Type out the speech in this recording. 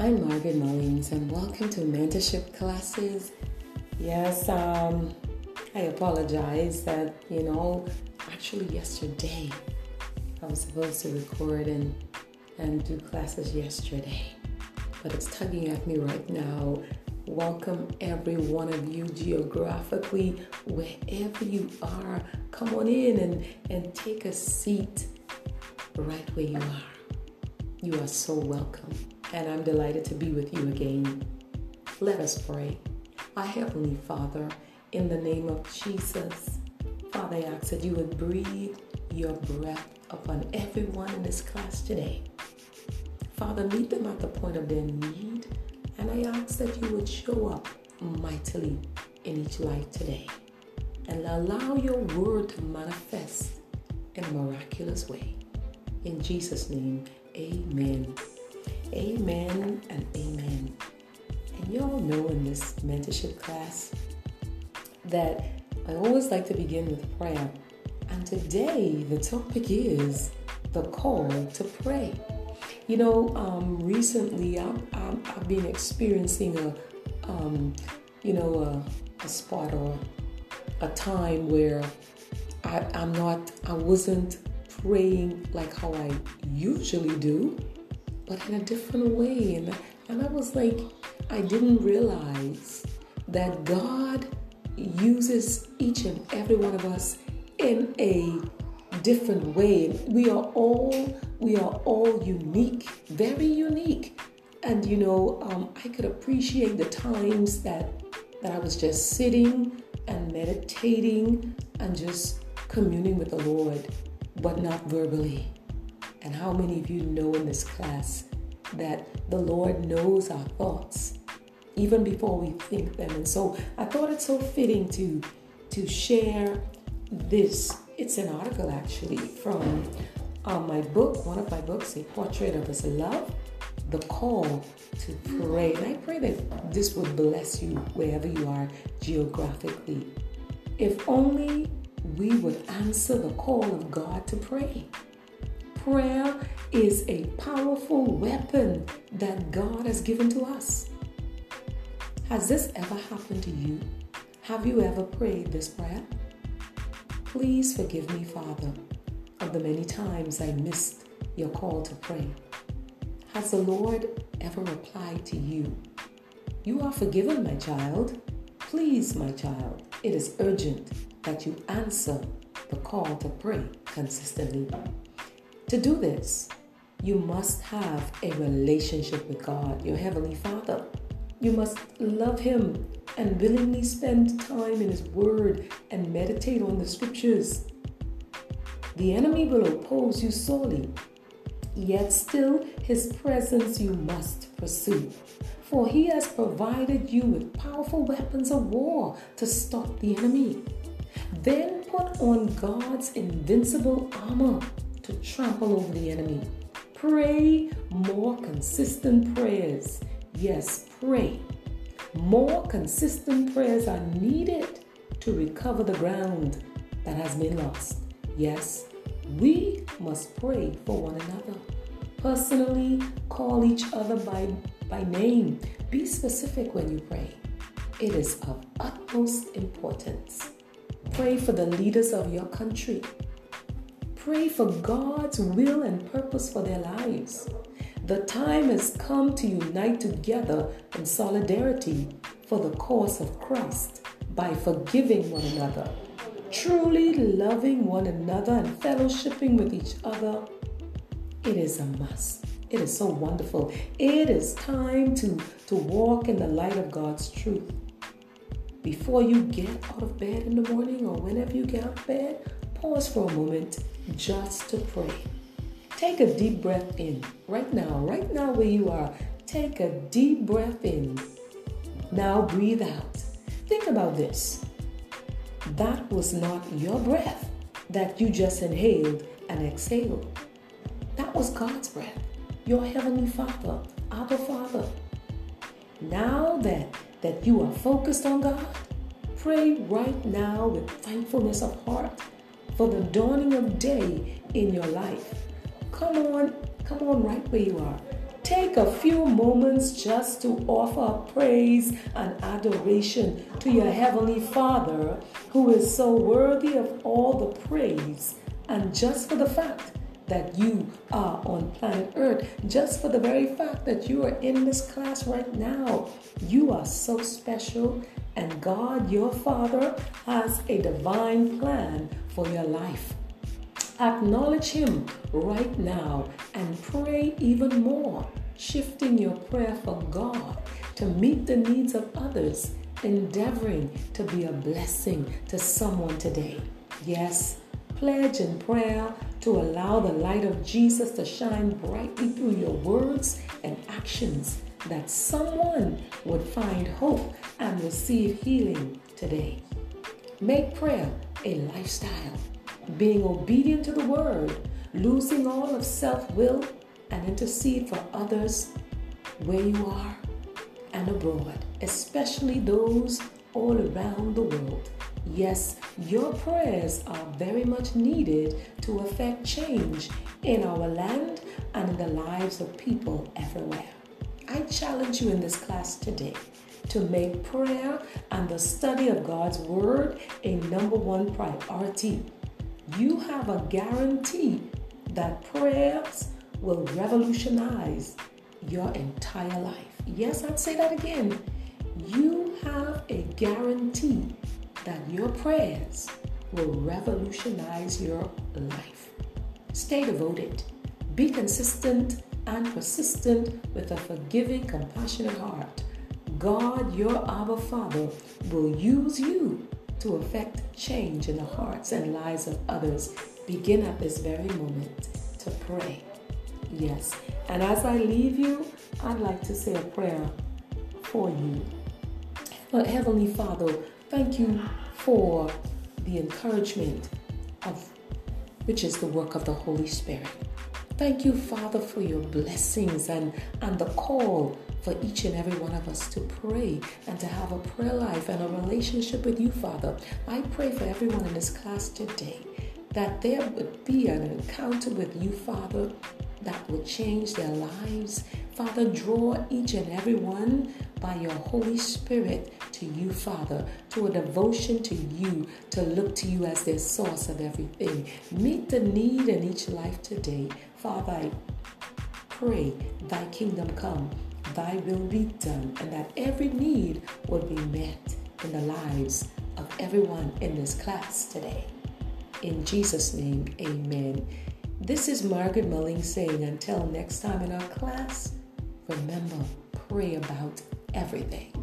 I'm Margaret Mullings, and welcome to Mentorship Classes. Yes, um, I apologize that, you know, actually yesterday I was supposed to record and, and do classes yesterday, but it's tugging at me right now. Welcome every one of you geographically, wherever you are. Come on in and, and take a seat right where you are. You are so welcome and I'm delighted to be with you again. Let us pray. Our Heavenly Father, in the name of Jesus, Father, I ask that you would breathe your breath upon everyone in this class today. Father, meet them at the point of their need, and I ask that you would show up mightily in each life today and allow your word to manifest in a miraculous way. In Jesus' name, amen. Amen and amen. And you all know in this mentorship class that I always like to begin with prayer. And today the topic is the call to pray. You know, um, recently I've, I've, been experiencing a, um, you know, a, a, spot or a time where I, I'm not, I wasn't praying like how I usually do but in a different way. And, and I was like, I didn't realize that God uses each and every one of us in a different way. We are all we are all unique, very unique. And you know, um, I could appreciate the times that that I was just sitting and meditating and just communing with the Lord, but not verbally. And how many of you know in this class that the Lord knows our thoughts even before we think them? And so I thought it's so fitting to to share this. It's an article actually from uh, my book, one of my books, A Portrait of His Love, The Call to Pray. And I pray that this would bless you wherever you are geographically. If only we would answer the call of God to pray. Prayer is a powerful weapon that God has given to us. Has this ever happened to you? Have you ever prayed this prayer? Please forgive me, Father, of the many times I missed your call to pray. Has the Lord ever replied to you? You are forgiven, my child. Please, my child, it is urgent that you answer the call to pray consistently. To do this, you must have a relationship with God, your Heavenly Father. You must love Him and willingly spend time in His Word and meditate on the Scriptures. The enemy will oppose you sorely, yet still His presence you must pursue. For He has provided you with powerful weapons of war to stop the enemy. Then put on God's invincible armor to trample over the enemy. Pray more consistent prayers. Yes, pray. More consistent prayers are needed to recover the ground that has been lost. Yes, we must pray for one another. Personally, call each other by, by name. Be specific when you pray. It is of utmost importance. Pray for the leaders of your country. Pray for God's will and purpose for their lives. The time has come to unite together in solidarity for the cause of Christ by forgiving one another, truly loving one another, and fellowshipping with each other. It is a must. It is so wonderful. It is time to, to walk in the light of God's truth. Before you get out of bed in the morning or whenever you get out of bed, pause for a moment just to pray. Take a deep breath in right now, right now where you are. Take a deep breath in. Now breathe out. Think about this. That was not your breath that you just inhaled and exhaled. That was God's breath, your heavenly Father, Abba Father. Now that that you are focused on God, pray right now with thankfulness of heart for the dawning of day in your life. Come on, come on, right where you are. take a few moments just to offer praise and adoration to your Heavenly Father, who is so worthy of all the praise, and just for the fact that you are on planet Earth, just for the very fact that you are in this class right now. You are so special, and God, your Father, has a divine plan for your life. Acknowledge Him right now and pray even more, shifting your prayer for God to meet the needs of others, endeavoring to be a blessing to someone today. Yes, pledge in prayer to allow the light of Jesus to shine brightly through your words and actions that someone would find hope and receive healing today. Make prayer a lifestyle, being obedient to the word, losing all of self will, and intercede for others where you are and abroad, especially those all around the world. Yes, your prayers are very much needed to affect change in our land and in the lives of people everywhere. I challenge you in this class today to make prayer and the study of God's Word a number one priority. You have a guarantee that prayers will revolutionize your entire life. Yes, I'd say that again. You have a guarantee that your prayers will revolutionize your life. Stay devoted, be consistent and persistent with a forgiving, compassionate heart. God, your Abba Father, will use you to affect change in the hearts and lives of others. Begin at this very moment to pray. Yes. And as I leave you, I'd like to say a prayer for you. But Heavenly Father, Thank you for the encouragement of which is the work of the Holy Spirit. Thank you, Father, for your blessings and, and the call for each and every one of us to pray and to have a prayer life and a relationship with you, Father. I pray for everyone in this class today that there would be an encounter with you, Father, that would change their lives. Father, draw each and every one by your Holy Spirit to you, Father, to a devotion to you, to look to you as their source of everything. Meet the need in each life today. Father, I pray thy kingdom come, thy will be done, and that every need will be met in the lives of everyone in this class today. In Jesus' name, amen. This is Margaret Mulling saying, until next time in our class, remember, pray about everything.